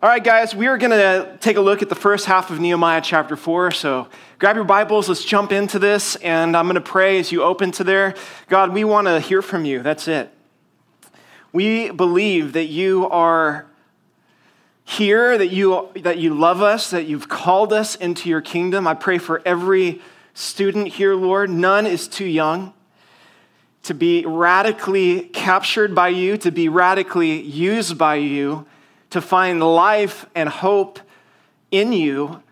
All right, guys, we are going to take a look at the first half of Nehemiah chapter 4. So grab your Bibles, let's jump into this, and I'm going to pray as you open to there. God, we want to hear from you. That's it. We believe that you are here, that you, that you love us, that you've called us into your kingdom. I pray for every student here, Lord. None is too young to be radically captured by you, to be radically used by you to find life and hope in you.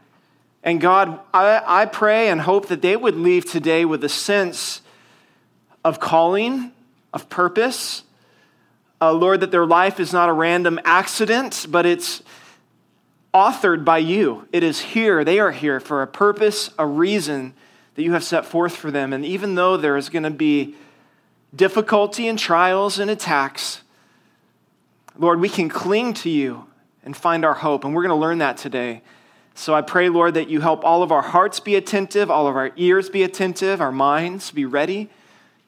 And God, I, I pray and hope that they would leave today with a sense of calling, of purpose. Uh, Lord, that their life is not a random accident, but it's authored by you. It is here. They are here for a purpose, a reason that you have set forth for them. And even though there is going to be difficulty and trials and attacks, Lord, we can cling to you and find our hope. And we're going to learn that today. So I pray, Lord, that you help all of our hearts be attentive, all of our ears be attentive, our minds be ready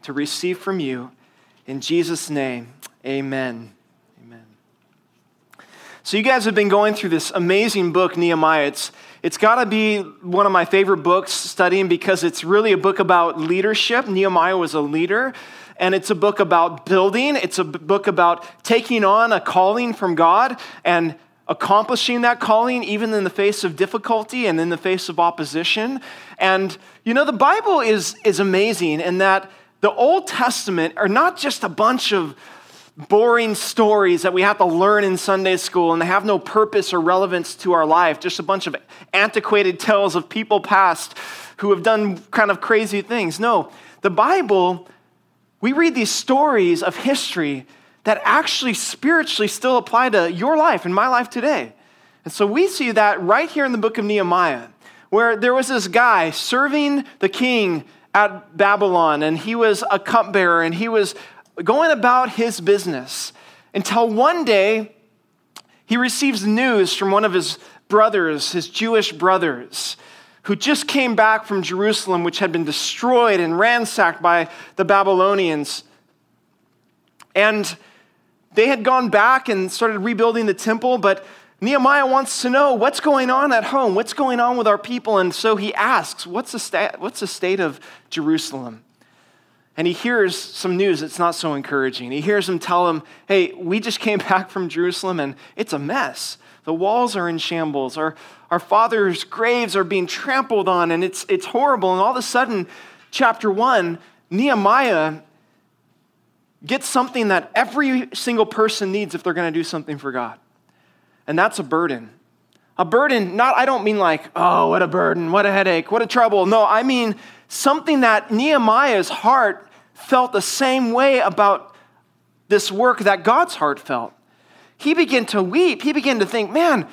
to receive from you. In Jesus' name, amen. Amen. So you guys have been going through this amazing book, Nehemiah. It's, it's got to be one of my favorite books studying because it's really a book about leadership. Nehemiah was a leader and it's a book about building. It's a book about taking on a calling from God and accomplishing that calling, even in the face of difficulty and in the face of opposition. And, you know, the Bible is, is amazing in that the Old Testament are not just a bunch of boring stories that we have to learn in Sunday school and they have no purpose or relevance to our life, just a bunch of antiquated tales of people past who have done kind of crazy things. No, the Bible we read these stories of history that actually spiritually still apply to your life and my life today. And so we see that right here in the book of Nehemiah, where there was this guy serving the king at Babylon, and he was a cupbearer, and he was going about his business until one day he receives news from one of his brothers, his Jewish brothers, who just came back from Jerusalem, which had been destroyed and ransacked by the Babylonians. And they had gone back and started rebuilding the temple, but Nehemiah wants to know what's going on at home, what's going on with our people. And so he asks, What's the, what's the state of Jerusalem? And he hears some news that's not so encouraging. He hears them tell him, Hey, we just came back from Jerusalem and it's a mess. The walls are in shambles. Our, our fathers' graves are being trampled on, and it's, it's horrible. And all of a sudden, chapter one, Nehemiah gets something that every single person needs if they're going to do something for God. And that's a burden. A burden, not, I don't mean like, oh, what a burden, what a headache, what a trouble. No, I mean something that Nehemiah's heart felt the same way about this work that God's heart felt he began to weep. He began to think, man,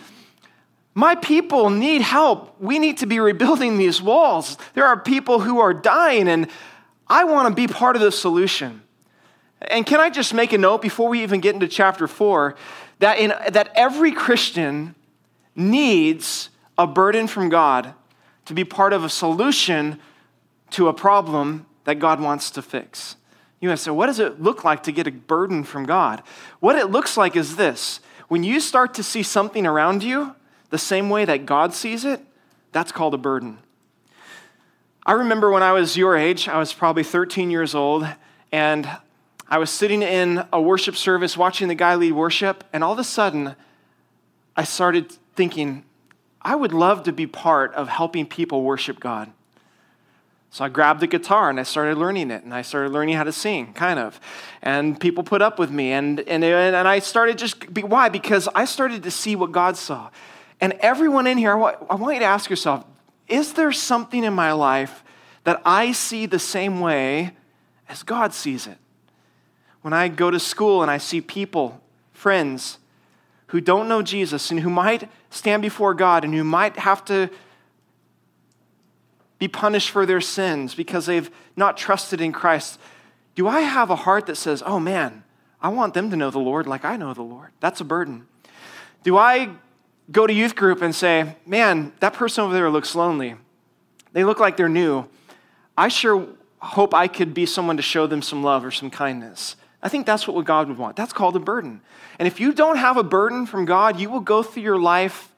my people need help. We need to be rebuilding these walls. There are people who are dying, and I want to be part of the solution. And can I just make a note before we even get into chapter four that, in, that every Christian needs a burden from God to be part of a solution to a problem that God wants to fix. You might say, what does it look like to get a burden from God? What it looks like is this when you start to see something around you the same way that God sees it, that's called a burden. I remember when I was your age, I was probably 13 years old, and I was sitting in a worship service watching the guy lead worship, and all of a sudden, I started thinking, I would love to be part of helping people worship God. So I grabbed the guitar and I started learning it and I started learning how to sing, kind of. And people put up with me. And, and, and I started just, be, why? Because I started to see what God saw. And everyone in here, I want, I want you to ask yourself is there something in my life that I see the same way as God sees it? When I go to school and I see people, friends, who don't know Jesus and who might stand before God and who might have to be punished for their sins because they've not trusted in Christ, do I have a heart that says, oh man, I want them to know the Lord like I know the Lord? That's a burden. Do I go to youth group and say, man, that person over there looks lonely? They look like they're new. I sure hope I could be someone to show them some love or some kindness. I think that's what God would want. That's called a burden. And if you don't have a burden from God, you will go through your life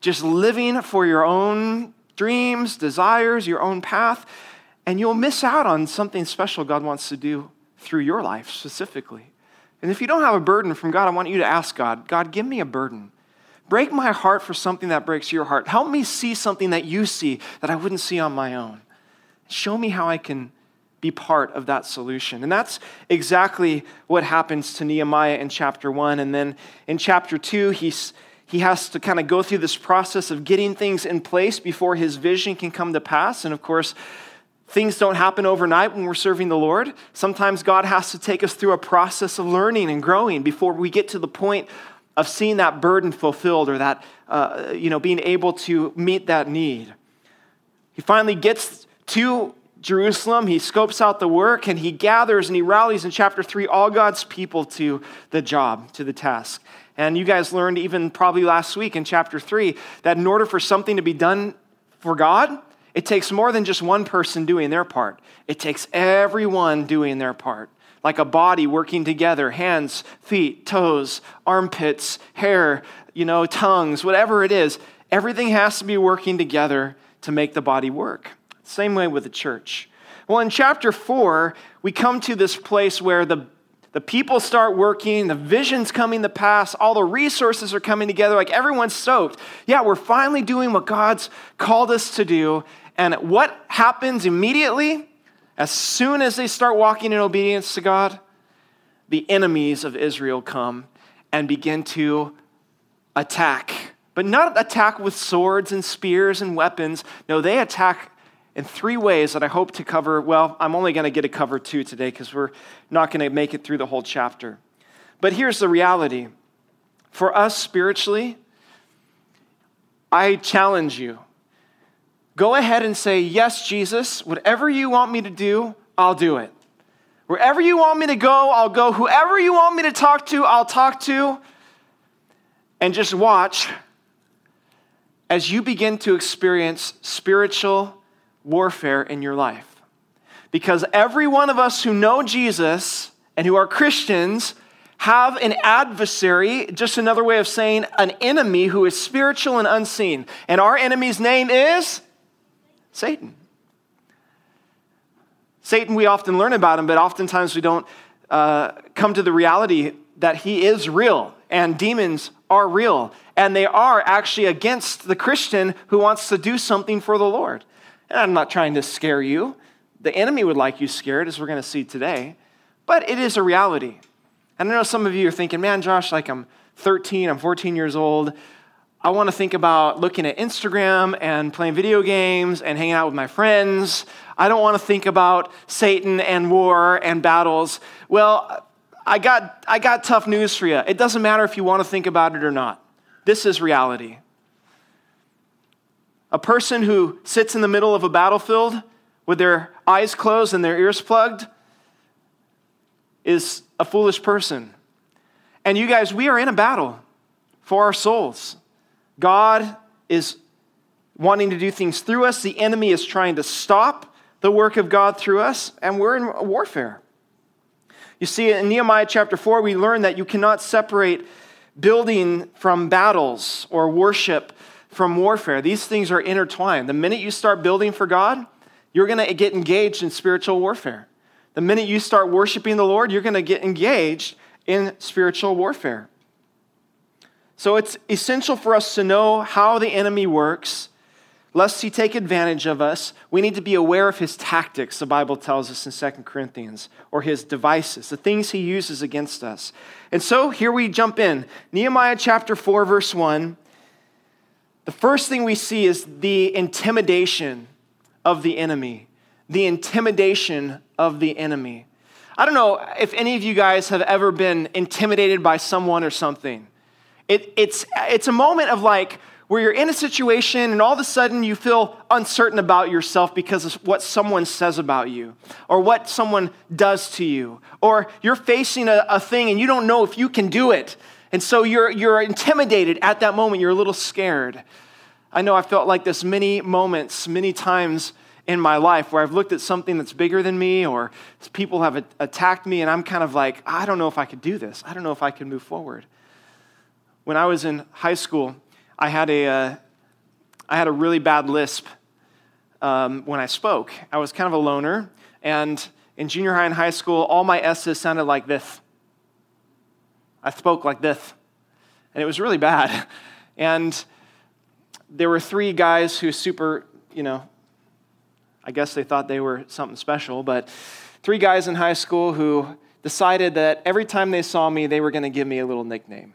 just living for your own dreams, desires, your own path, and you'll miss out on something special God wants to do through your life specifically. And if you don't have a burden from God, I want you to ask God, God, give me a burden. Break my heart for something that breaks your heart. Help me see something that you see that I wouldn't see on my own. Show me how I can be part of that solution. And that's exactly what happens to Nehemiah in chapter one. And then in chapter two, he's, he has to kind of go through this process of getting things in place before his vision can come to pass. And of course, things don't happen overnight when we're serving the Lord. Sometimes God has to take us through a process of learning and growing before we get to the point of seeing that burden fulfilled or that, uh, you know, being able to meet that need. He finally gets to Jerusalem. He scopes out the work and he gathers and he rallies in chapter 3 all God's people to the job, to the task. And you guys learned even probably last week in chapter 3 that in order for something to be done for God, it takes more than just one person doing their part. It takes everyone doing their part. Like a body working together, hands, feet, toes, armpits, hair, you know, tongues, whatever it is. Everything has to be working together to make the body work. Same way with the church. Well, in chapter four, we come to this place where the, the people start working, the vision's coming to pass, all the resources are coming together, like everyone's soaked. Yeah, we're finally doing what God's called us to do. And what happens immediately? As soon as they start walking in obedience to God, the enemies of Israel come and begin to attack. But not attack with swords and spears and weapons. No, they attack in three ways that I hope to cover. Well, I'm only going to get to cover two today because we're not going to make it through the whole chapter. But here's the reality for us spiritually, I challenge you. Go ahead and say, Yes, Jesus, whatever you want me to do, I'll do it. Wherever you want me to go, I'll go. Whoever you want me to talk to, I'll talk to. And just watch as you begin to experience spiritual warfare in your life. Because every one of us who know Jesus and who are Christians have an adversary, just another way of saying an enemy who is spiritual and unseen. And our enemy's name is Satan. Satan, we often learn about him, but oftentimes we don't uh, come to the reality that he is real and demons are real. And they are actually against the Christian who wants to do something for the Lord. And I'm not trying to scare you. The enemy would like you scared, as we're going to see today. But it is a reality. And I know some of you are thinking, man, Josh, like I'm 13, I'm 14 years old. I want to think about looking at Instagram and playing video games and hanging out with my friends. I don't want to think about Satan and war and battles. Well, I got, I got tough news for you. It doesn't matter if you want to think about it or not. This is reality. A person who sits in the middle of a battlefield with their eyes closed and their ears plugged is a foolish person. And you guys, we are in a battle for our souls. God is wanting to do things through us, the enemy is trying to stop the work of God through us, and we're in warfare. You see, in Nehemiah chapter 4, we learn that you cannot separate building from battles or worship from warfare. These things are intertwined. The minute you start building for God, you're going to get engaged in spiritual warfare. The minute you start worshiping the Lord, you're going to get engaged in spiritual warfare. So it's essential for us to know how the enemy works, lest he take advantage of us. We need to be aware of his tactics, the Bible tells us in 2 Corinthians, or his devices, the things he uses against us. And so here we jump in. Nehemiah chapter 4, verse 1 the first thing we see is the intimidation of the enemy. The intimidation of the enemy. I don't know if any of you guys have ever been intimidated by someone or something. It, it's, it's a moment of like where you're in a situation and all of a sudden you feel uncertain about yourself because of what someone says about you or what someone does to you. Or you're facing a, a thing and you don't know if you can do it. And so you're, you're intimidated at that moment, you're a little scared. I know I felt like this many moments, many times in my life where I've looked at something that's bigger than me or people have attacked me and I'm kind of like, I don't know if I could do this. I don't know if I can move forward. When I was in high school, I had a, uh, I had a really bad lisp um, when I spoke. I was kind of a loner, and in junior high and high school, all my S's sounded like this. I spoke like this, and it was really bad. And there were three guys who super, you know, I guess they thought they were something special, but three guys in high school who decided that every time they saw me, they were going to give me a little nickname.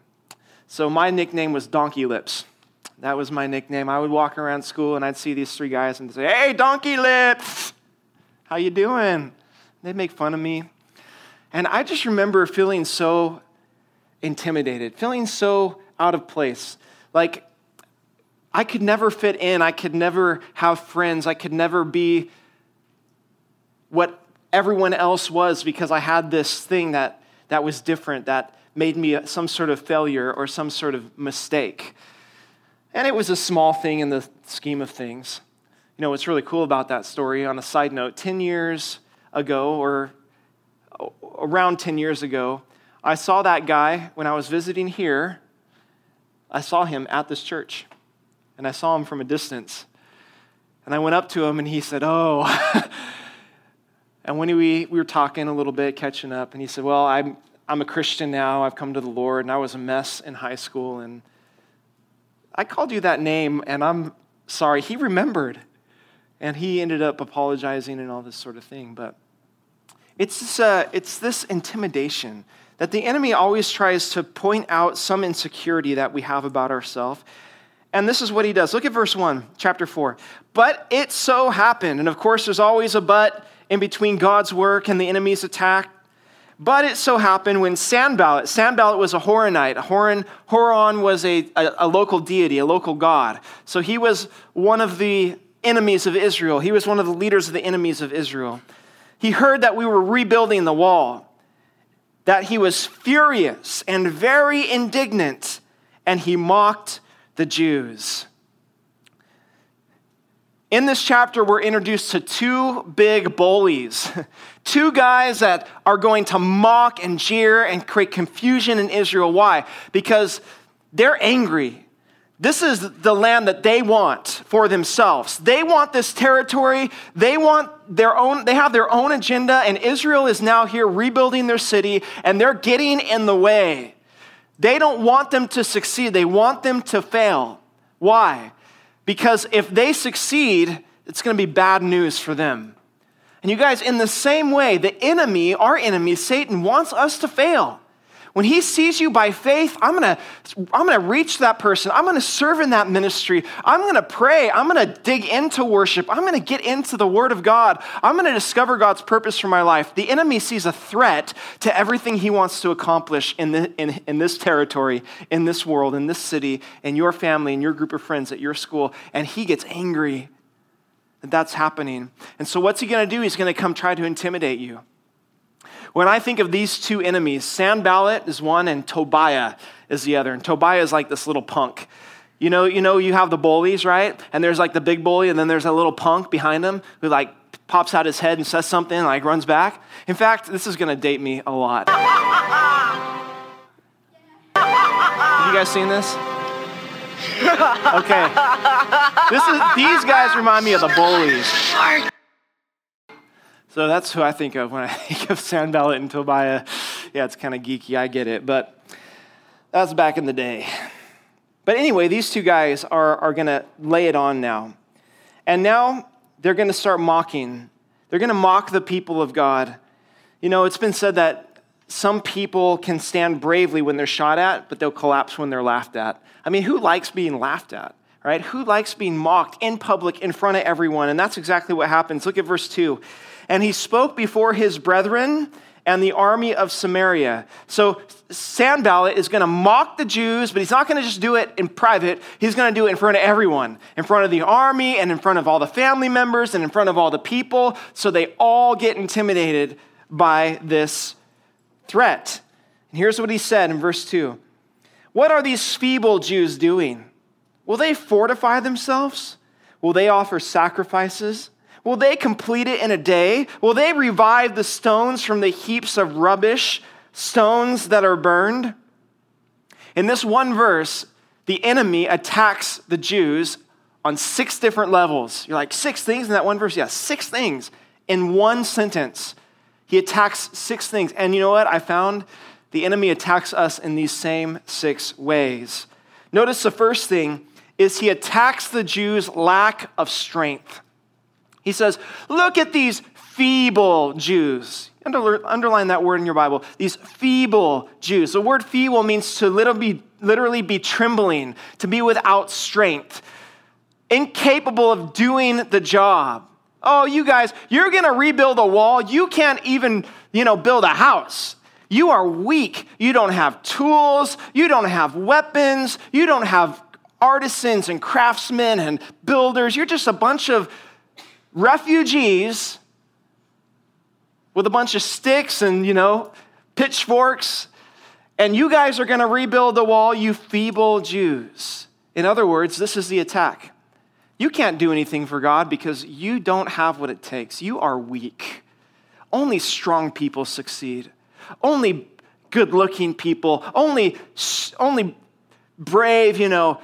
So my nickname was Donkey Lips. That was my nickname. I would walk around school and I'd see these three guys and say, "Hey, Donkey Lips, how you doing?" They'd make fun of me, and I just remember feeling so intimidated, feeling so out of place, like I could never fit in. I could never have friends. I could never be what everyone else was because I had this thing that, that was different, that made me some sort of failure or some sort of mistake. And it was a small thing in the scheme of things. You know, what's really cool about that story, on a side note, 10 years ago, or around 10 years ago, I saw that guy when I was visiting here. I saw him at this church and I saw him from a distance. And I went up to him and he said, Oh. and when we, we were talking a little bit, catching up, and he said, Well, I'm, I'm a Christian now. I've come to the Lord, and I was a mess in high school. And I called you that name, and I'm sorry. He remembered. And he ended up apologizing and all this sort of thing. But it's this, uh, it's this intimidation that the enemy always tries to point out some insecurity that we have about ourselves and this is what he does. Look at verse 1, chapter 4. But it so happened, and of course, there's always a but in between God's work and the enemy's attack. But it so happened when Sanballat, Sanballat was a Horonite. Horon, Horon was a, a, a local deity, a local god. So he was one of the enemies of Israel. He was one of the leaders of the enemies of Israel. He heard that we were rebuilding the wall, that he was furious and very indignant, and he mocked the Jews. In this chapter, we're introduced to two big bullies, two guys that are going to mock and jeer and create confusion in Israel. Why? Because they're angry. This is the land that they want for themselves. They want this territory. They want their own, they have their own agenda, and Israel is now here rebuilding their city, and they're getting in the way. They don't want them to succeed, they want them to fail. Why? Because if they succeed, it's going to be bad news for them. And you guys, in the same way, the enemy, our enemy, Satan, wants us to fail. When he sees you by faith, I'm gonna, I'm gonna reach that person. I'm gonna serve in that ministry. I'm gonna pray. I'm gonna dig into worship. I'm gonna get into the Word of God. I'm gonna discover God's purpose for my life. The enemy sees a threat to everything he wants to accomplish in, the, in, in this territory, in this world, in this city, in your family, in your group of friends, at your school, and he gets angry that that's happening. And so, what's he gonna do? He's gonna come try to intimidate you. When I think of these two enemies, Sanballat is one and Tobiah is the other. And Tobiah is like this little punk. You know, you know, you have the bullies, right? And there's like the big bully, and then there's a little punk behind him who like pops out his head and says something, and, like runs back. In fact, this is gonna date me a lot. Have you guys seen this? okay. This is these guys remind me of the bullies. So that's who I think of when I think of Sanballat and Tobiah. Yeah, it's kind of geeky, I get it, but that's back in the day. But anyway, these two guys are, are going to lay it on now. And now they're going to start mocking. They're going to mock the people of God. You know, it's been said that some people can stand bravely when they're shot at, but they'll collapse when they're laughed at. I mean, who likes being laughed at? Right? Who likes being mocked in public in front of everyone? And that's exactly what happens. Look at verse 2. And he spoke before his brethren and the army of Samaria. So Sanballat is going to mock the Jews, but he's not going to just do it in private. He's going to do it in front of everyone, in front of the army and in front of all the family members and in front of all the people. So they all get intimidated by this threat. And here's what he said in verse 2 What are these feeble Jews doing? Will they fortify themselves? Will they offer sacrifices? Will they complete it in a day? Will they revive the stones from the heaps of rubbish, stones that are burned? In this one verse, the enemy attacks the Jews on six different levels. You're like, six things in that one verse? Yeah, six things in one sentence. He attacks six things. And you know what? I found the enemy attacks us in these same six ways. Notice the first thing is he attacks the Jews' lack of strength. He says, Look at these feeble Jews. Underline that word in your Bible. These feeble Jews. The word feeble means to literally be, literally be trembling, to be without strength, incapable of doing the job. Oh, you guys, you're going to rebuild a wall. You can't even, you know, build a house. You are weak. You don't have tools. You don't have weapons. You don't have artisans and craftsmen and builders. You're just a bunch of refugees with a bunch of sticks and, you know, pitchforks. And you guys are going to rebuild the wall, you feeble Jews. In other words, this is the attack. You can't do anything for God because you don't have what it takes. You are weak. Only strong people succeed. Only good looking people, only, only brave, you know,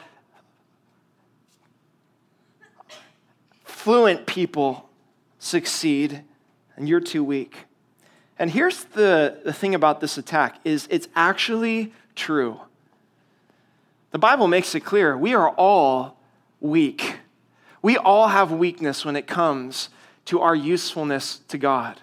fluent people succeed, and you're too weak. And here's the, the thing about this attack is it's actually true. The Bible makes it clear we are all weak. We all have weakness when it comes to our usefulness to God.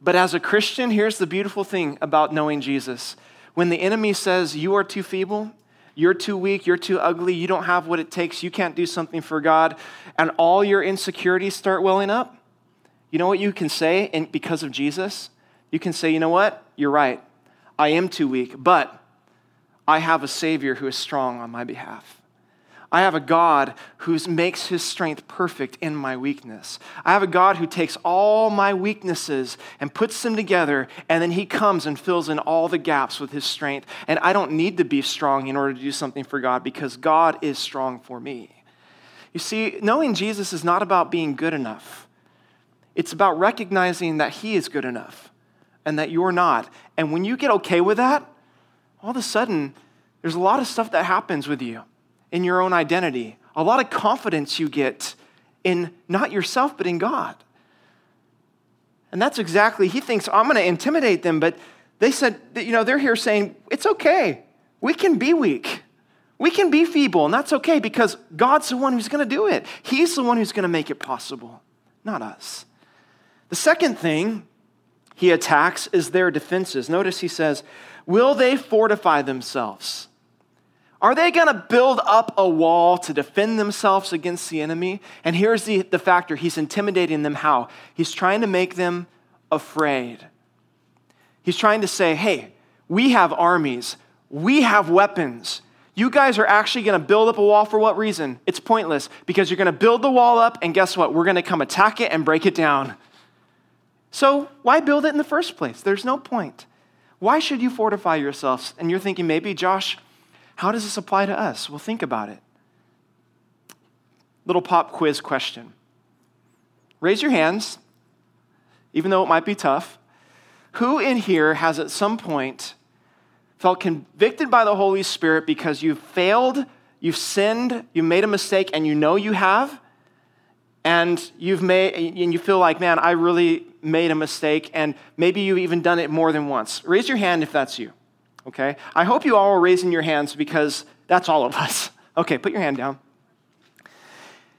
But as a Christian, here's the beautiful thing about knowing Jesus. When the enemy says, You are too feeble, you're too weak, you're too ugly, you don't have what it takes, you can't do something for God, and all your insecurities start welling up, you know what you can say in, because of Jesus? You can say, You know what? You're right. I am too weak, but I have a Savior who is strong on my behalf. I have a God who makes his strength perfect in my weakness. I have a God who takes all my weaknesses and puts them together, and then he comes and fills in all the gaps with his strength. And I don't need to be strong in order to do something for God because God is strong for me. You see, knowing Jesus is not about being good enough, it's about recognizing that he is good enough and that you're not. And when you get okay with that, all of a sudden, there's a lot of stuff that happens with you in your own identity, a lot of confidence you get in not yourself, but in God. And that's exactly, he thinks, I'm going to intimidate them, but they said, you know, they're here saying, it's okay. We can be weak. We can be feeble, and that's okay because God's the one who's going to do it. He's the one who's going to make it possible, not us. The second thing he attacks is their defenses. Notice he says, Will they fortify themselves? Are they going to build up a wall to defend themselves against the enemy? And here's the, the factor he's intimidating them how? He's trying to make them afraid. He's trying to say, hey, we have armies, we have weapons. You guys are actually going to build up a wall for what reason? It's pointless because you're going to build the wall up, and guess what? We're going to come attack it and break it down. So, why build it in the first place? There's no point. Why should you fortify yourselves? And you're thinking, maybe, Josh, how does this apply to us? Well, think about it. Little pop quiz question. Raise your hands, even though it might be tough. Who in here has at some point felt convicted by the Holy Spirit because you've failed, you've sinned, you made a mistake, and you know you have? and you've made and you feel like man i really made a mistake and maybe you've even done it more than once raise your hand if that's you okay? I hope you all are raising your hands because that's all of us. Okay, put your hand down.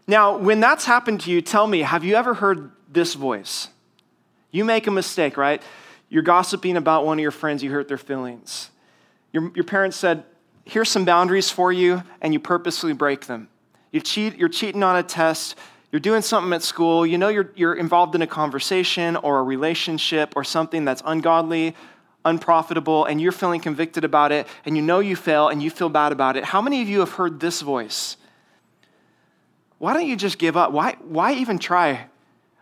Now, when that's happened to you, tell me, have you ever heard this voice? You make a mistake, right? You're gossiping about one of your friends, you hurt their feelings. Your, your parents said, Here's some boundaries for you, and you purposely break them. You cheat, you're cheating on a test, you're doing something at school, you know you're, you're involved in a conversation or a relationship or something that's ungodly unprofitable and you're feeling convicted about it and you know you fail and you feel bad about it, how many of you have heard this voice? Why don't you just give up? Why, why even try?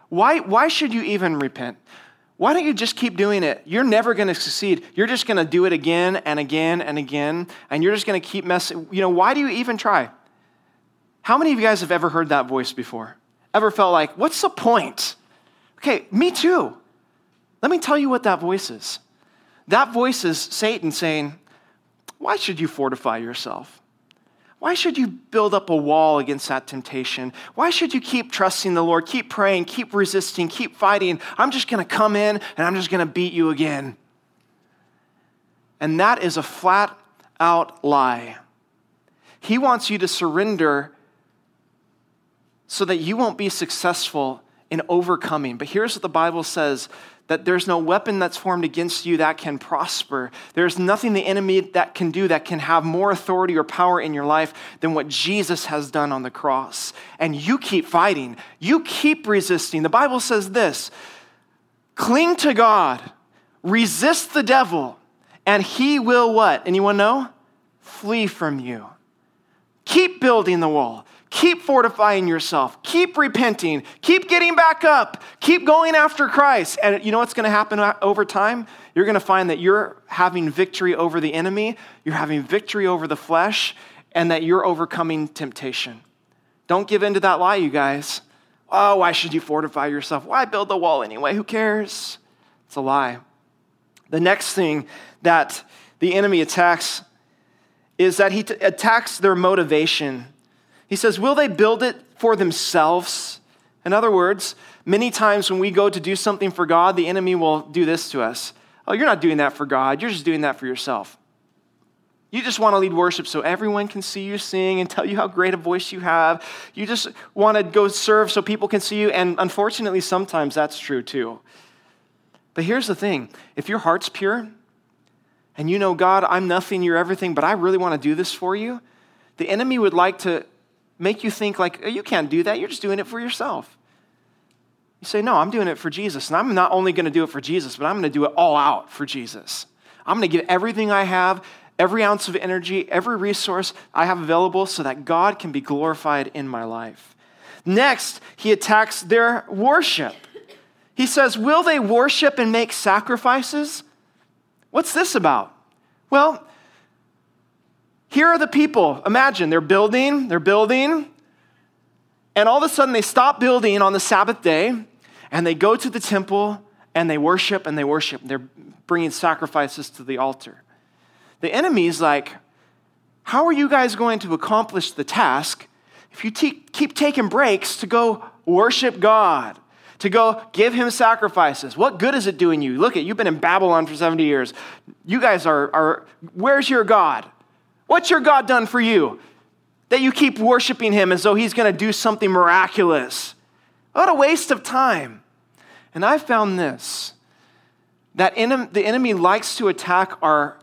Why, why should you even repent? Why don't you just keep doing it? You're never going to succeed. You're just going to do it again and again and again, and you're just going to keep messing. You know, why do you even try? How many of you guys have ever heard that voice before? ever felt like, what's the point? Okay, me too. Let me tell you what that voice is. That voice is Satan saying, Why should you fortify yourself? Why should you build up a wall against that temptation? Why should you keep trusting the Lord, keep praying, keep resisting, keep fighting? I'm just going to come in and I'm just going to beat you again. And that is a flat out lie. He wants you to surrender so that you won't be successful in overcoming. But here's what the Bible says that there's no weapon that's formed against you that can prosper. There's nothing the enemy that can do that can have more authority or power in your life than what Jesus has done on the cross. And you keep fighting, you keep resisting. The Bible says this cling to God, resist the devil, and he will what? Anyone know? Flee from you. Keep building the wall. Keep fortifying yourself. Keep repenting. Keep getting back up. Keep going after Christ. And you know what's going to happen over time? You're going to find that you're having victory over the enemy, you're having victory over the flesh, and that you're overcoming temptation. Don't give in to that lie, you guys. Oh, why should you fortify yourself? Why build the wall anyway? Who cares? It's a lie. The next thing that the enemy attacks is that he t- attacks their motivation he says, Will they build it for themselves? In other words, many times when we go to do something for God, the enemy will do this to us. Oh, you're not doing that for God, you're just doing that for yourself. You just want to lead worship so everyone can see you sing and tell you how great a voice you have. You just want to go serve so people can see you. And unfortunately, sometimes that's true too. But here's the thing if your heart's pure and you know, God, I'm nothing, you're everything, but I really want to do this for you, the enemy would like to make you think like, oh, you can't do that. You're just doing it for yourself. You say, no, I'm doing it for Jesus. And I'm not only going to do it for Jesus, but I'm going to do it all out for Jesus. I'm going to give everything I have, every ounce of energy, every resource I have available so that God can be glorified in my life. Next, he attacks their worship. He says, Will they worship and make sacrifices? What's this about? Well, here are the people. Imagine they're building, they're building, and all of a sudden they stop building on the Sabbath day and they go to the temple and they worship and they worship. They're bringing sacrifices to the altar. The enemy's like, How are you guys going to accomplish the task if you te- keep taking breaks to go worship God? To go give him sacrifices. What good is it doing you? Look at you've been in Babylon for 70 years. You guys are, are where's your God? What's your God done for you? That you keep worshiping him as though he's going to do something miraculous. What a waste of time. And I found this that the enemy likes to attack our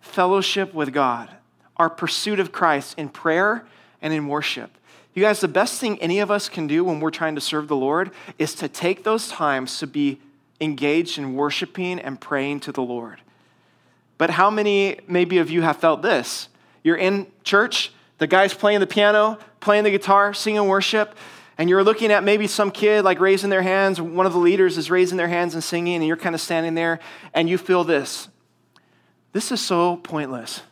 fellowship with God, our pursuit of Christ in prayer and in worship. You guys, the best thing any of us can do when we're trying to serve the Lord is to take those times to be engaged in worshiping and praying to the Lord. But how many, maybe, of you have felt this? You're in church, the guy's playing the piano, playing the guitar, singing worship, and you're looking at maybe some kid like raising their hands, one of the leaders is raising their hands and singing, and you're kind of standing there, and you feel this. This is so pointless.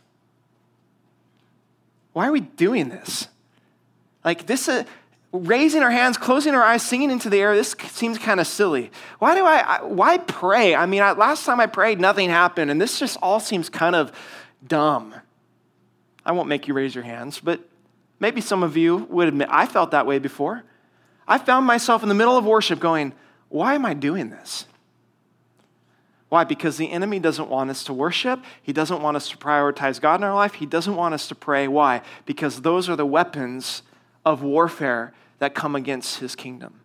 Why are we doing this? Like, this, uh, raising our hands, closing our eyes, singing into the air, this seems kind of silly. Why do I, I why pray? I mean, last time I prayed, nothing happened, and this just all seems kind of dumb. I won't make you raise your hands, but maybe some of you would admit, I felt that way before. I found myself in the middle of worship going, Why am I doing this? Why? Because the enemy doesn't want us to worship. He doesn't want us to prioritize God in our life. He doesn't want us to pray. Why? Because those are the weapons of warfare that come against his kingdom.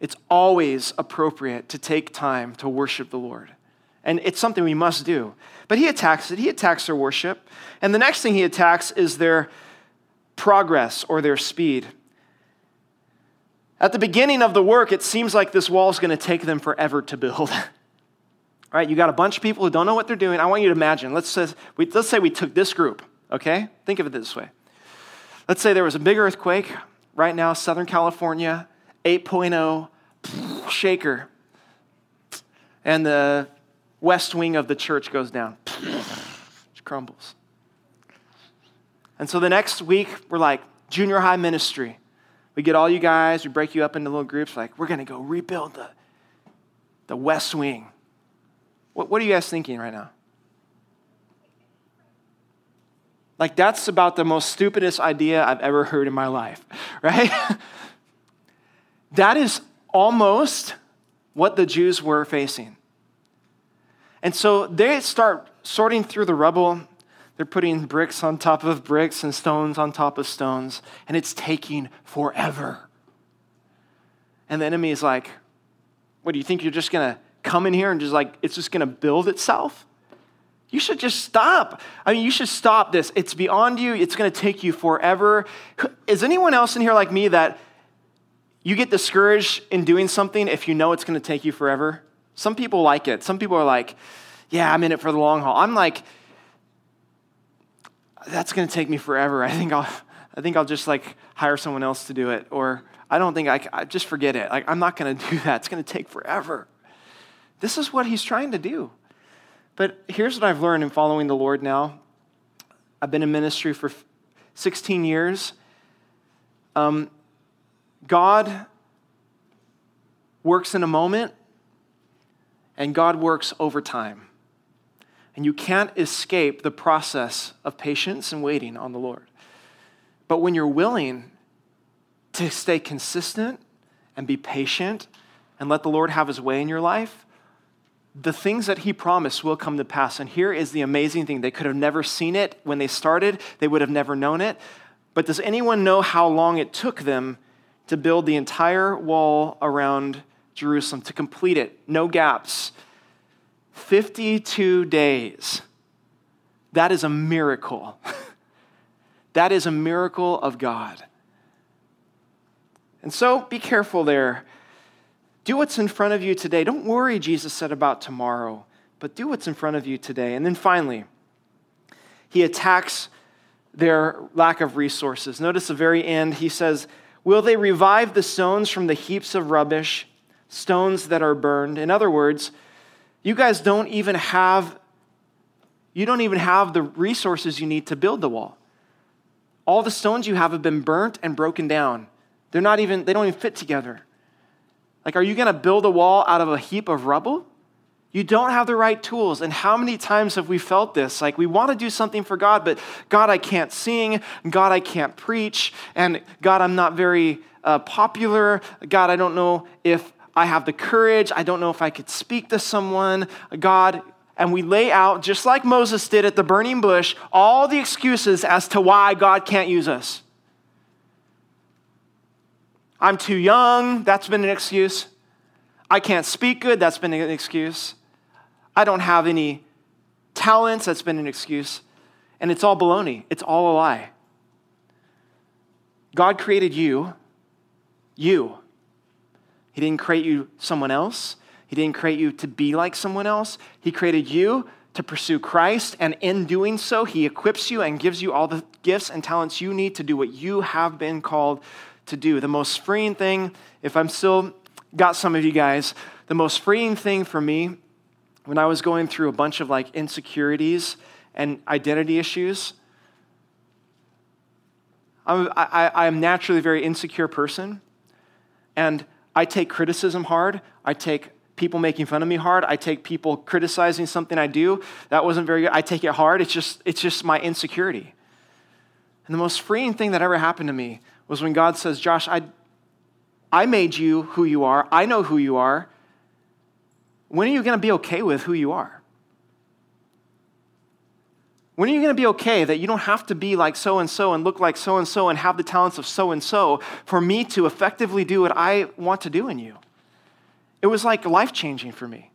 It's always appropriate to take time to worship the Lord. And it's something we must do. But he attacks it. He attacks their worship. And the next thing he attacks is their progress or their speed. At the beginning of the work, it seems like this wall is going to take them forever to build. right? You got a bunch of people who don't know what they're doing. I want you to imagine. Let's say we, let's say we took this group, okay? Think of it this way. Let's say there was a big earthquake right now, Southern California, 8.0, shaker. And the west wing of the church goes down, it crumbles. And so the next week, we're like, junior high ministry. We get all you guys, we break you up into little groups, like, we're going to go rebuild the, the West Wing. What, what are you guys thinking right now? Like, that's about the most stupidest idea I've ever heard in my life, right? that is almost what the Jews were facing. And so they start sorting through the rubble. They're putting bricks on top of bricks and stones on top of stones, and it's taking forever. And the enemy is like, What do you think you're just gonna come in here and just like, it's just gonna build itself? You should just stop. I mean, you should stop this. It's beyond you. It's going to take you forever. Is anyone else in here like me that you get discouraged in doing something if you know it's going to take you forever? Some people like it. Some people are like, yeah, I'm in it for the long haul. I'm like, that's going to take me forever. I think I'll, I think I'll just like hire someone else to do it. Or I don't think I, I just forget it. Like, I'm not going to do that. It's going to take forever. This is what he's trying to do. But here's what I've learned in following the Lord now. I've been in ministry for 16 years. Um, God works in a moment, and God works over time. And you can't escape the process of patience and waiting on the Lord. But when you're willing to stay consistent and be patient and let the Lord have his way in your life, the things that he promised will come to pass. And here is the amazing thing they could have never seen it when they started, they would have never known it. But does anyone know how long it took them to build the entire wall around Jerusalem, to complete it? No gaps. 52 days. That is a miracle. that is a miracle of God. And so be careful there do what's in front of you today. Don't worry, Jesus said, about tomorrow, but do what's in front of you today. And then finally, he attacks their lack of resources. Notice the very end, he says, Will they revive the stones from the heaps of rubbish, stones that are burned? In other words, you guys don't even have you don't even have the resources you need to build the wall. All the stones you have have been burnt and broken down. They're not even they don't even fit together. Like, are you going to build a wall out of a heap of rubble? You don't have the right tools. And how many times have we felt this? Like, we want to do something for God, but God, I can't sing. God, I can't preach. And God, I'm not very uh, popular. God, I don't know if I have the courage. I don't know if I could speak to someone. God, and we lay out, just like Moses did at the burning bush, all the excuses as to why God can't use us. I'm too young, that's been an excuse. I can't speak good, that's been an excuse. I don't have any talents, that's been an excuse. And it's all baloney, it's all a lie. God created you, you. He didn't create you someone else. He didn't create you to be like someone else. He created you to pursue Christ, and in doing so, He equips you and gives you all the gifts and talents you need to do what you have been called to do. The most freeing thing, if I'm still got some of you guys, the most freeing thing for me when I was going through a bunch of like insecurities and identity issues, I'm, I, am naturally a very insecure person. And I take criticism hard. I take people making fun of me hard. I take people criticizing something I do. That wasn't very good. I take it hard. It's just, it's just my insecurity. And the most freeing thing that ever happened to me was when God says, Josh, I, I made you who you are. I know who you are. When are you going to be okay with who you are? When are you going to be okay that you don't have to be like so and so and look like so and so and have the talents of so and so for me to effectively do what I want to do in you? It was like life changing for me.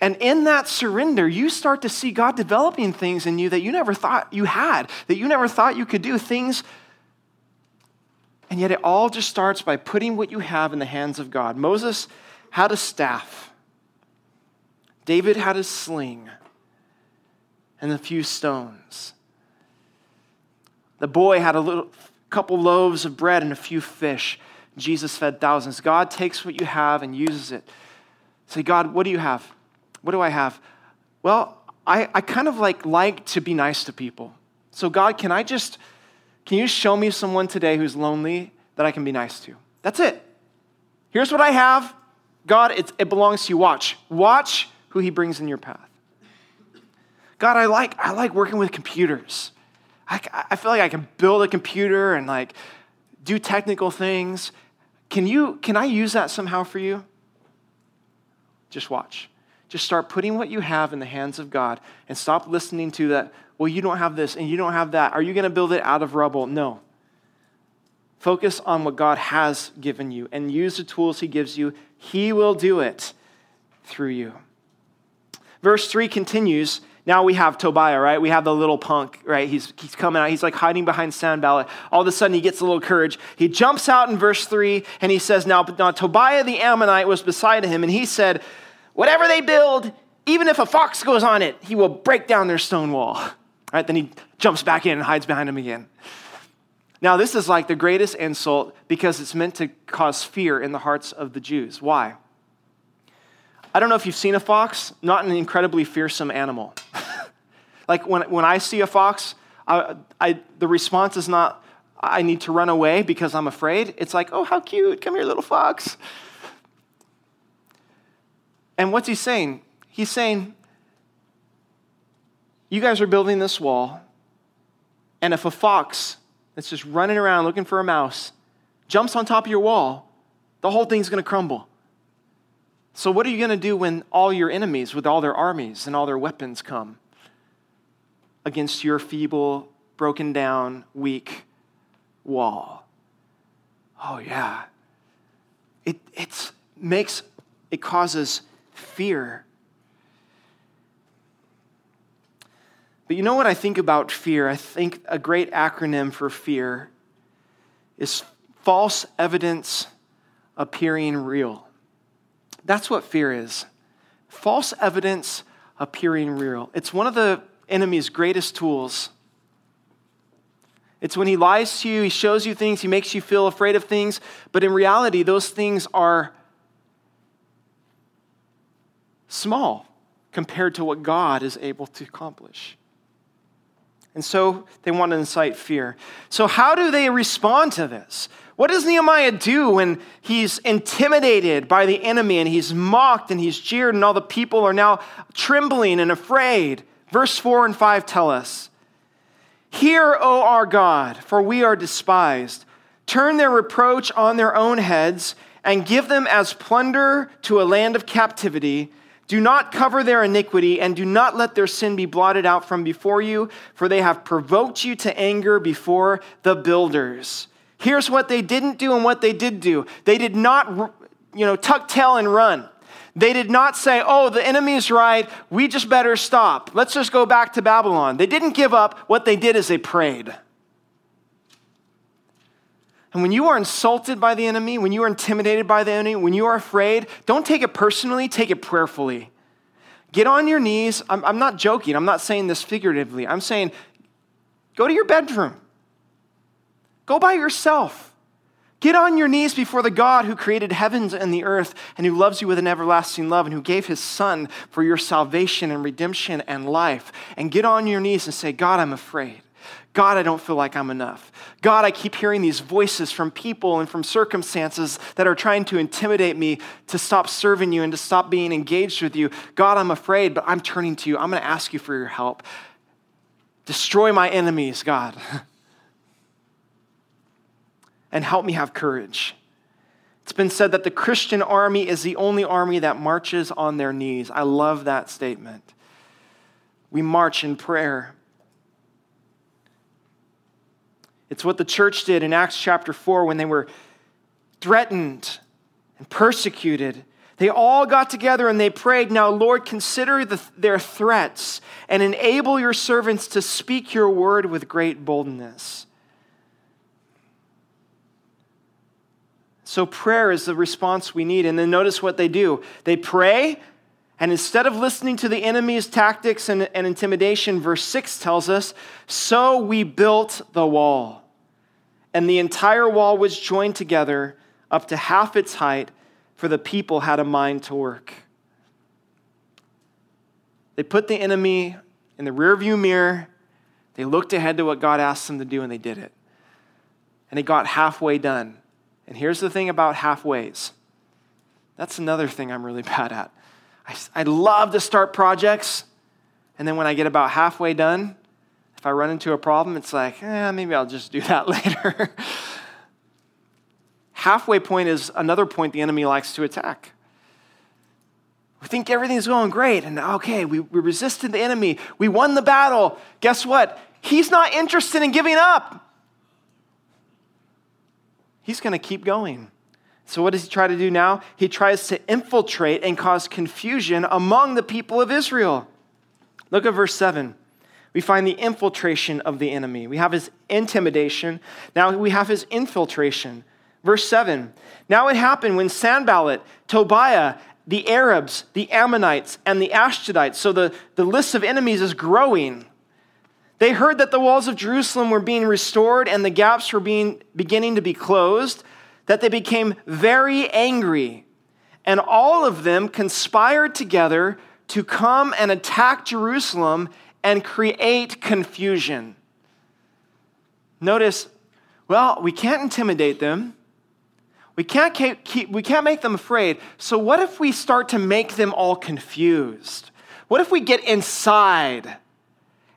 And in that surrender, you start to see God developing things in you that you never thought you had, that you never thought you could do, things. And yet it all just starts by putting what you have in the hands of God. Moses had a staff, David had a sling and a few stones. The boy had a little couple loaves of bread and a few fish. Jesus fed thousands. God takes what you have and uses it. Say, God, what do you have? What do I have? Well, I, I kind of like like to be nice to people. So God, can I just Can you show me someone today who's lonely that I can be nice to? That's it. Here's what I have. God, it, it belongs to you. Watch. Watch who he brings in your path. God, I like, I like working with computers. I, I feel like I can build a computer and like do technical things. Can you, can I use that somehow for you? Just watch. Just start putting what you have in the hands of God and stop listening to that, well, you don't have this and you don't have that. Are you going to build it out of rubble? No. Focus on what God has given you and use the tools He gives you. He will do it through you. Verse 3 continues. Now we have Tobiah, right? We have the little punk, right? He's, he's coming out. He's like hiding behind Sanballat. All of a sudden, he gets a little courage. He jumps out in verse 3 and he says, Now, now Tobiah the Ammonite was beside him, and he said, Whatever they build, even if a fox goes on it, he will break down their stone wall. Right? Then he jumps back in and hides behind him again. Now, this is like the greatest insult because it's meant to cause fear in the hearts of the Jews. Why? I don't know if you've seen a fox, not an incredibly fearsome animal. like when, when I see a fox, I, I, the response is not, I need to run away because I'm afraid. It's like, oh, how cute. Come here, little fox. And what's he saying? He's saying, You guys are building this wall, and if a fox that's just running around looking for a mouse jumps on top of your wall, the whole thing's going to crumble. So, what are you going to do when all your enemies, with all their armies and all their weapons, come against your feeble, broken down, weak wall? Oh, yeah. It it's, makes, it causes fear. But you know what I think about fear? I think a great acronym for fear is false evidence appearing real. That's what fear is false evidence appearing real. It's one of the enemy's greatest tools. It's when he lies to you, he shows you things, he makes you feel afraid of things, but in reality, those things are small compared to what God is able to accomplish. And so they want to incite fear. So, how do they respond to this? What does Nehemiah do when he's intimidated by the enemy and he's mocked and he's jeered and all the people are now trembling and afraid? Verse 4 and 5 tell us Hear, O our God, for we are despised. Turn their reproach on their own heads and give them as plunder to a land of captivity do not cover their iniquity, and do not let their sin be blotted out from before you, for they have provoked you to anger before the builders. Here's what they didn't do and what they did do. They did not, you know, tuck tail and run. They did not say, oh, the enemy's right, we just better stop. Let's just go back to Babylon. They didn't give up. What they did is they prayed. And when you are insulted by the enemy, when you are intimidated by the enemy, when you are afraid, don't take it personally, take it prayerfully. Get on your knees. I'm, I'm not joking. I'm not saying this figuratively. I'm saying go to your bedroom, go by yourself. Get on your knees before the God who created heavens and the earth and who loves you with an everlasting love and who gave his son for your salvation and redemption and life. And get on your knees and say, God, I'm afraid. God, I don't feel like I'm enough. God, I keep hearing these voices from people and from circumstances that are trying to intimidate me to stop serving you and to stop being engaged with you. God, I'm afraid, but I'm turning to you. I'm going to ask you for your help. Destroy my enemies, God. and help me have courage. It's been said that the Christian army is the only army that marches on their knees. I love that statement. We march in prayer. It's what the church did in Acts chapter 4 when they were threatened and persecuted. They all got together and they prayed, Now, Lord, consider the, their threats and enable your servants to speak your word with great boldness. So, prayer is the response we need. And then notice what they do they pray, and instead of listening to the enemy's tactics and, and intimidation, verse 6 tells us, So we built the wall. And the entire wall was joined together up to half its height, for the people had a mind to work. They put the enemy in the rearview mirror. They looked ahead to what God asked them to do, and they did it. and it got halfway done. And here's the thing about halfways that's another thing I'm really bad at. I, I love to start projects, and then when I get about halfway done, if I run into a problem, it's like, eh, maybe I'll just do that later. halfway point is another point the enemy likes to attack. We think everything's going great, and okay, we, we resisted the enemy. We won the battle. Guess what? He's not interested in giving up. He's going to keep going. So, what does he try to do now? He tries to infiltrate and cause confusion among the people of Israel. Look at verse 7. We find the infiltration of the enemy. We have his intimidation. Now we have his infiltration. Verse 7. Now it happened when Sanballat, Tobiah, the Arabs, the Ammonites, and the Ashdodites, so the, the list of enemies is growing. They heard that the walls of Jerusalem were being restored and the gaps were being, beginning to be closed, that they became very angry. And all of them conspired together to come and attack Jerusalem and create confusion. Notice, well, we can't intimidate them. We can't, keep, we can't make them afraid. So, what if we start to make them all confused? What if we get inside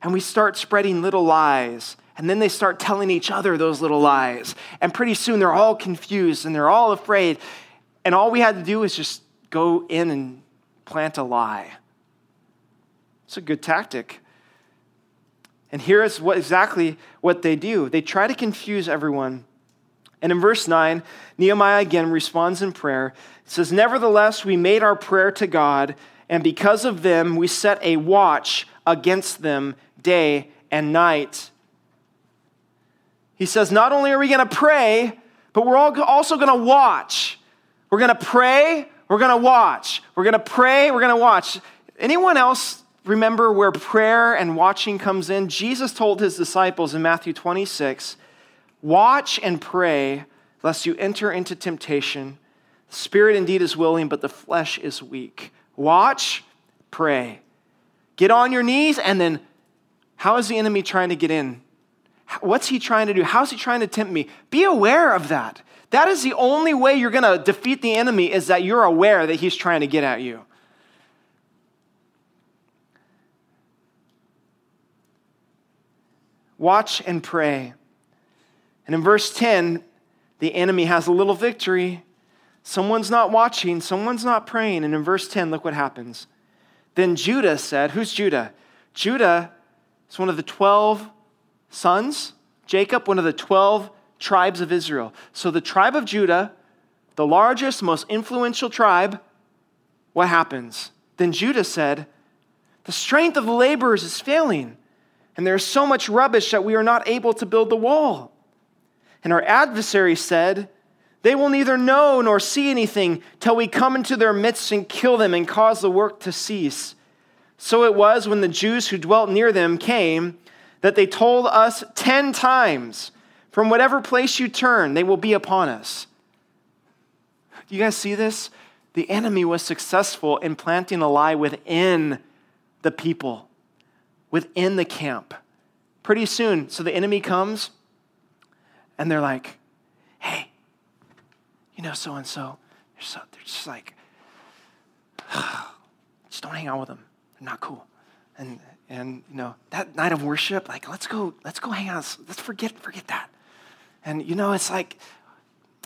and we start spreading little lies? And then they start telling each other those little lies. And pretty soon they're all confused and they're all afraid. And all we had to do is just go in and plant a lie. It's a good tactic. And here is what, exactly what they do they try to confuse everyone and in verse 9, Nehemiah again responds in prayer. It says, Nevertheless, we made our prayer to God, and because of them, we set a watch against them day and night. He says, Not only are we going to pray, but we're also going to watch. We're going to pray, we're going to watch. We're going to pray, we're going to watch. Anyone else remember where prayer and watching comes in? Jesus told his disciples in Matthew 26 Watch and pray, lest you enter into temptation. The spirit indeed is willing, but the flesh is weak. Watch, pray. Get on your knees, and then how is the enemy trying to get in? What's he trying to do? How's he trying to tempt me? Be aware of that. That is the only way you're going to defeat the enemy is that you're aware that he's trying to get at you. Watch and pray. And in verse 10, the enemy has a little victory. Someone's not watching, someone's not praying. And in verse 10, look what happens. Then Judah said, Who's Judah? Judah is one of the 12 sons. Jacob, one of the 12 tribes of Israel. So the tribe of Judah, the largest, most influential tribe, what happens? Then Judah said, The strength of the laborers is failing, and there is so much rubbish that we are not able to build the wall. And our adversary said, They will neither know nor see anything till we come into their midst and kill them and cause the work to cease. So it was when the Jews who dwelt near them came that they told us ten times, From whatever place you turn, they will be upon us. Do you guys see this? The enemy was successful in planting a lie within the people, within the camp. Pretty soon, so the enemy comes and they're like, hey, you know, so and so, they're just like, just don't hang out with them. They're not cool. And, and you know, that night of worship, like, let's go, let's go hang out. Let's forget, forget that. And, you know, it's like,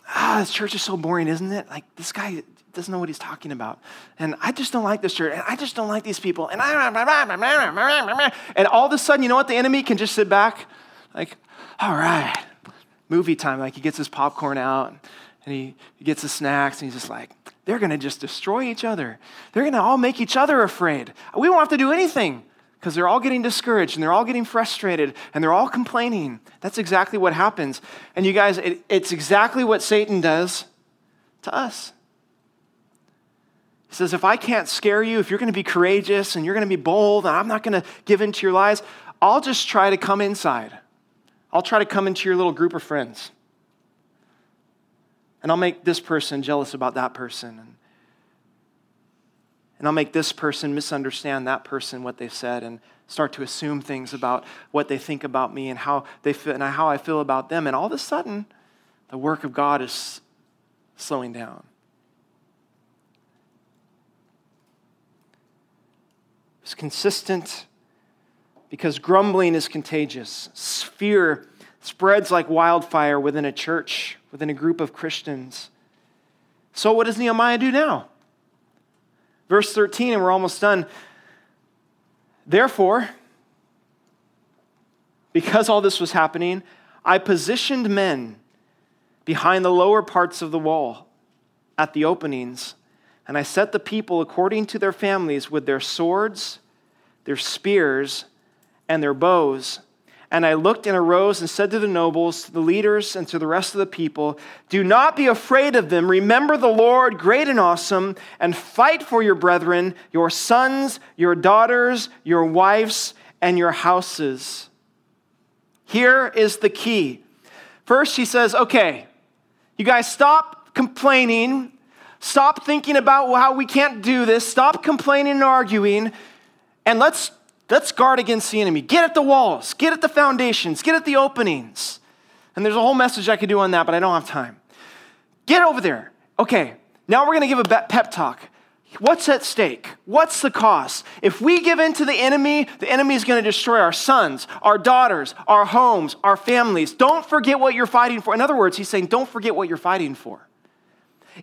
ah, this church is so boring, isn't it? Like, this guy doesn't know what he's talking about. And I just don't like this church. And I just don't like these people. And I, and all of a sudden, you know what? The enemy can just sit back, like, all right, movie time. Like he gets his popcorn out and he, he gets his snacks and he's just like, they're going to just destroy each other. They're going to all make each other afraid. We won't have to do anything because they're all getting discouraged and they're all getting frustrated and they're all complaining. That's exactly what happens. And you guys, it, it's exactly what Satan does to us. He says, if I can't scare you, if you're going to be courageous and you're going to be bold and I'm not going to give in to your lies, I'll just try to come inside. I'll try to come into your little group of friends. And I'll make this person jealous about that person. And, And I'll make this person misunderstand that person, what they said, and start to assume things about what they think about me and how, they feel, and how I feel about them. And all of a sudden, the work of God is slowing down. It's consistent because grumbling is contagious. Fear spreads like wildfire within a church, within a group of Christians. So, what does Nehemiah do now? Verse 13, and we're almost done. Therefore, because all this was happening, I positioned men behind the lower parts of the wall at the openings, and I set the people according to their families with their swords, their spears, and their bows and I looked and arose and said to the nobles, to the leaders, and to the rest of the people, Do not be afraid of them. Remember the Lord, great and awesome, and fight for your brethren, your sons, your daughters, your wives, and your houses. Here is the key. First, he says, Okay, you guys stop complaining. Stop thinking about how we can't do this. Stop complaining and arguing. And let's Let's guard against the enemy. Get at the walls, get at the foundations, get at the openings. And there's a whole message I could do on that, but I don't have time. Get over there. Okay, now we're going to give a pep talk. What's at stake? What's the cost? If we give in to the enemy, the enemy is going to destroy our sons, our daughters, our homes, our families. Don't forget what you're fighting for. In other words, he's saying, don't forget what you're fighting for.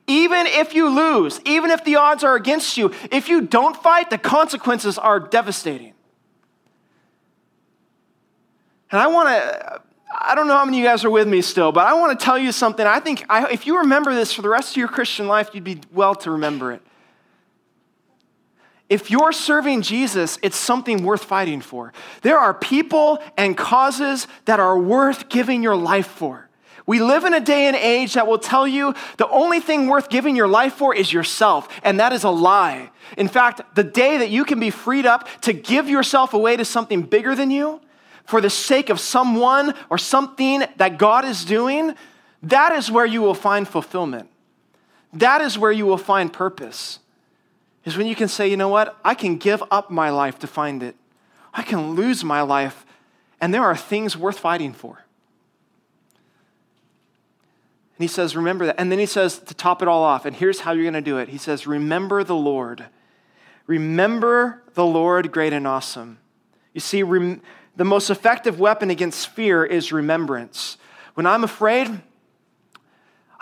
Even if you lose, even if the odds are against you, if you don't fight, the consequences are devastating. And I want to, I don't know how many of you guys are with me still, but I want to tell you something. I think I, if you remember this for the rest of your Christian life, you'd be well to remember it. If you're serving Jesus, it's something worth fighting for. There are people and causes that are worth giving your life for. We live in a day and age that will tell you the only thing worth giving your life for is yourself, and that is a lie. In fact, the day that you can be freed up to give yourself away to something bigger than you, for the sake of someone or something that God is doing, that is where you will find fulfillment. That is where you will find purpose. Is when you can say, you know what? I can give up my life to find it. I can lose my life, and there are things worth fighting for. And he says, remember that. And then he says, to top it all off, and here's how you're going to do it. He says, remember the Lord. Remember the Lord great and awesome. You see, rem- the most effective weapon against fear is remembrance. When I'm afraid,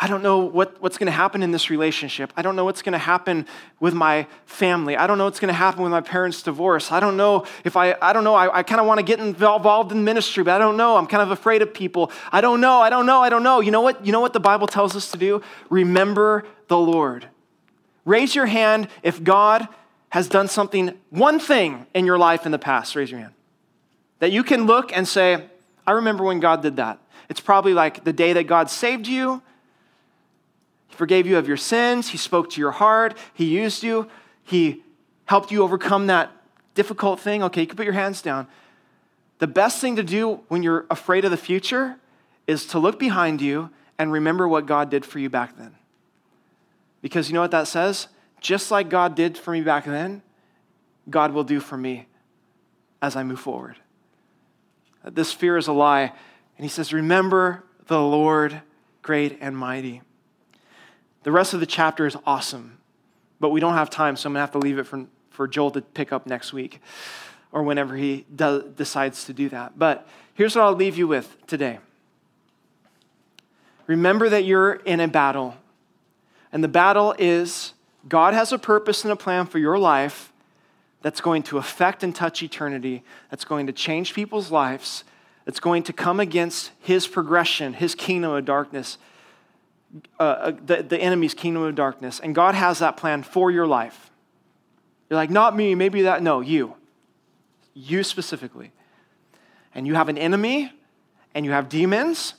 I don't know what, what's going to happen in this relationship. I don't know what's going to happen with my family. I don't know what's going to happen with my parents' divorce. I don't know if I, I don't know, I, I kind of want to get involved in ministry, but I don't know. I'm kind of afraid of people. I don't know, I don't know, I don't know. You know what? You know what the Bible tells us to do? Remember the Lord. Raise your hand if God has done something, one thing in your life in the past. Raise your hand. That you can look and say, I remember when God did that. It's probably like the day that God saved you, forgave you of your sins, He spoke to your heart, He used you, He helped you overcome that difficult thing. Okay, you can put your hands down. The best thing to do when you're afraid of the future is to look behind you and remember what God did for you back then. Because you know what that says? Just like God did for me back then, God will do for me as I move forward. This fear is a lie. And he says, Remember the Lord great and mighty. The rest of the chapter is awesome, but we don't have time, so I'm going to have to leave it for, for Joel to pick up next week or whenever he decides to do that. But here's what I'll leave you with today remember that you're in a battle, and the battle is God has a purpose and a plan for your life that's going to affect and touch eternity, that's going to change people's lives, that's going to come against his progression, his kingdom of darkness, uh, the, the enemy's kingdom of darkness. And God has that plan for your life. You're like, not me, maybe that. No, you. You specifically. And you have an enemy, and you have demons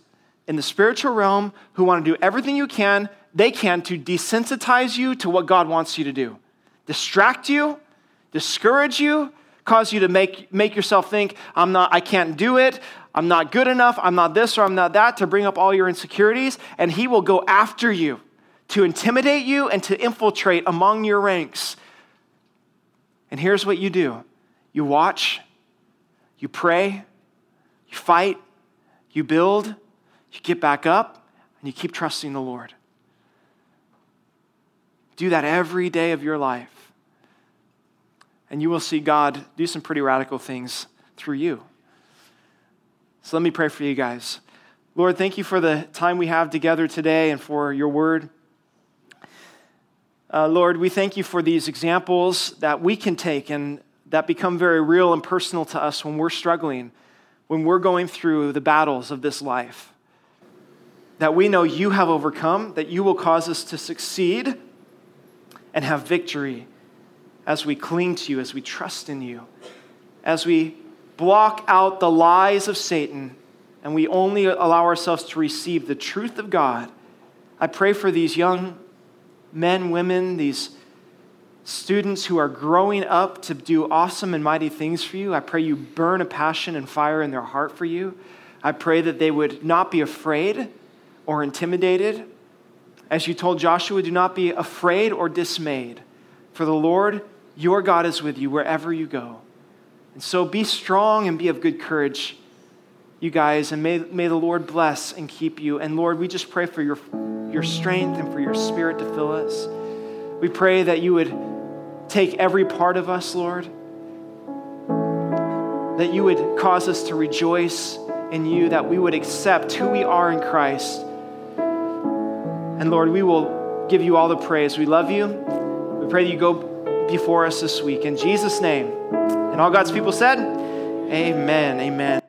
in the spiritual realm who want to do everything you can, they can, to desensitize you to what God wants you to do, distract you discourage you, cause you to make, make yourself think, I'm not, I can't do it, I'm not good enough, I'm not this or I'm not that, to bring up all your insecurities, and he will go after you to intimidate you and to infiltrate among your ranks And here's what you do you watch, you pray, you fight, you build, you get back up, and you keep trusting the Lord. Do that every day of your life. And you will see God do some pretty radical things through you. So let me pray for you guys. Lord, thank you for the time we have together today and for your word. Uh, Lord, we thank you for these examples that we can take and that become very real and personal to us when we're struggling, when we're going through the battles of this life. That we know you have overcome, that you will cause us to succeed and have victory as we cling to you, as we trust in you, as we block out the lies of Satan and we only allow ourselves to receive the truth of God. I pray for these young men, women, these students who are growing up to do awesome and mighty things for you. I pray you burn a passion and fire in their heart for you. I pray that they would not be afraid or intimidated. As you told Joshua, do not be afraid or dismayed, for the Lord your God is with you wherever you go. And so be strong and be of good courage, you guys, and may, may the Lord bless and keep you. And Lord, we just pray for your, your strength and for your spirit to fill us. We pray that you would take every part of us, Lord, that you would cause us to rejoice in you, that we would accept who we are in Christ. And Lord, we will give you all the praise. We love you. We pray that you go before us this week. In Jesus' name. And all God's people said, Amen. Amen.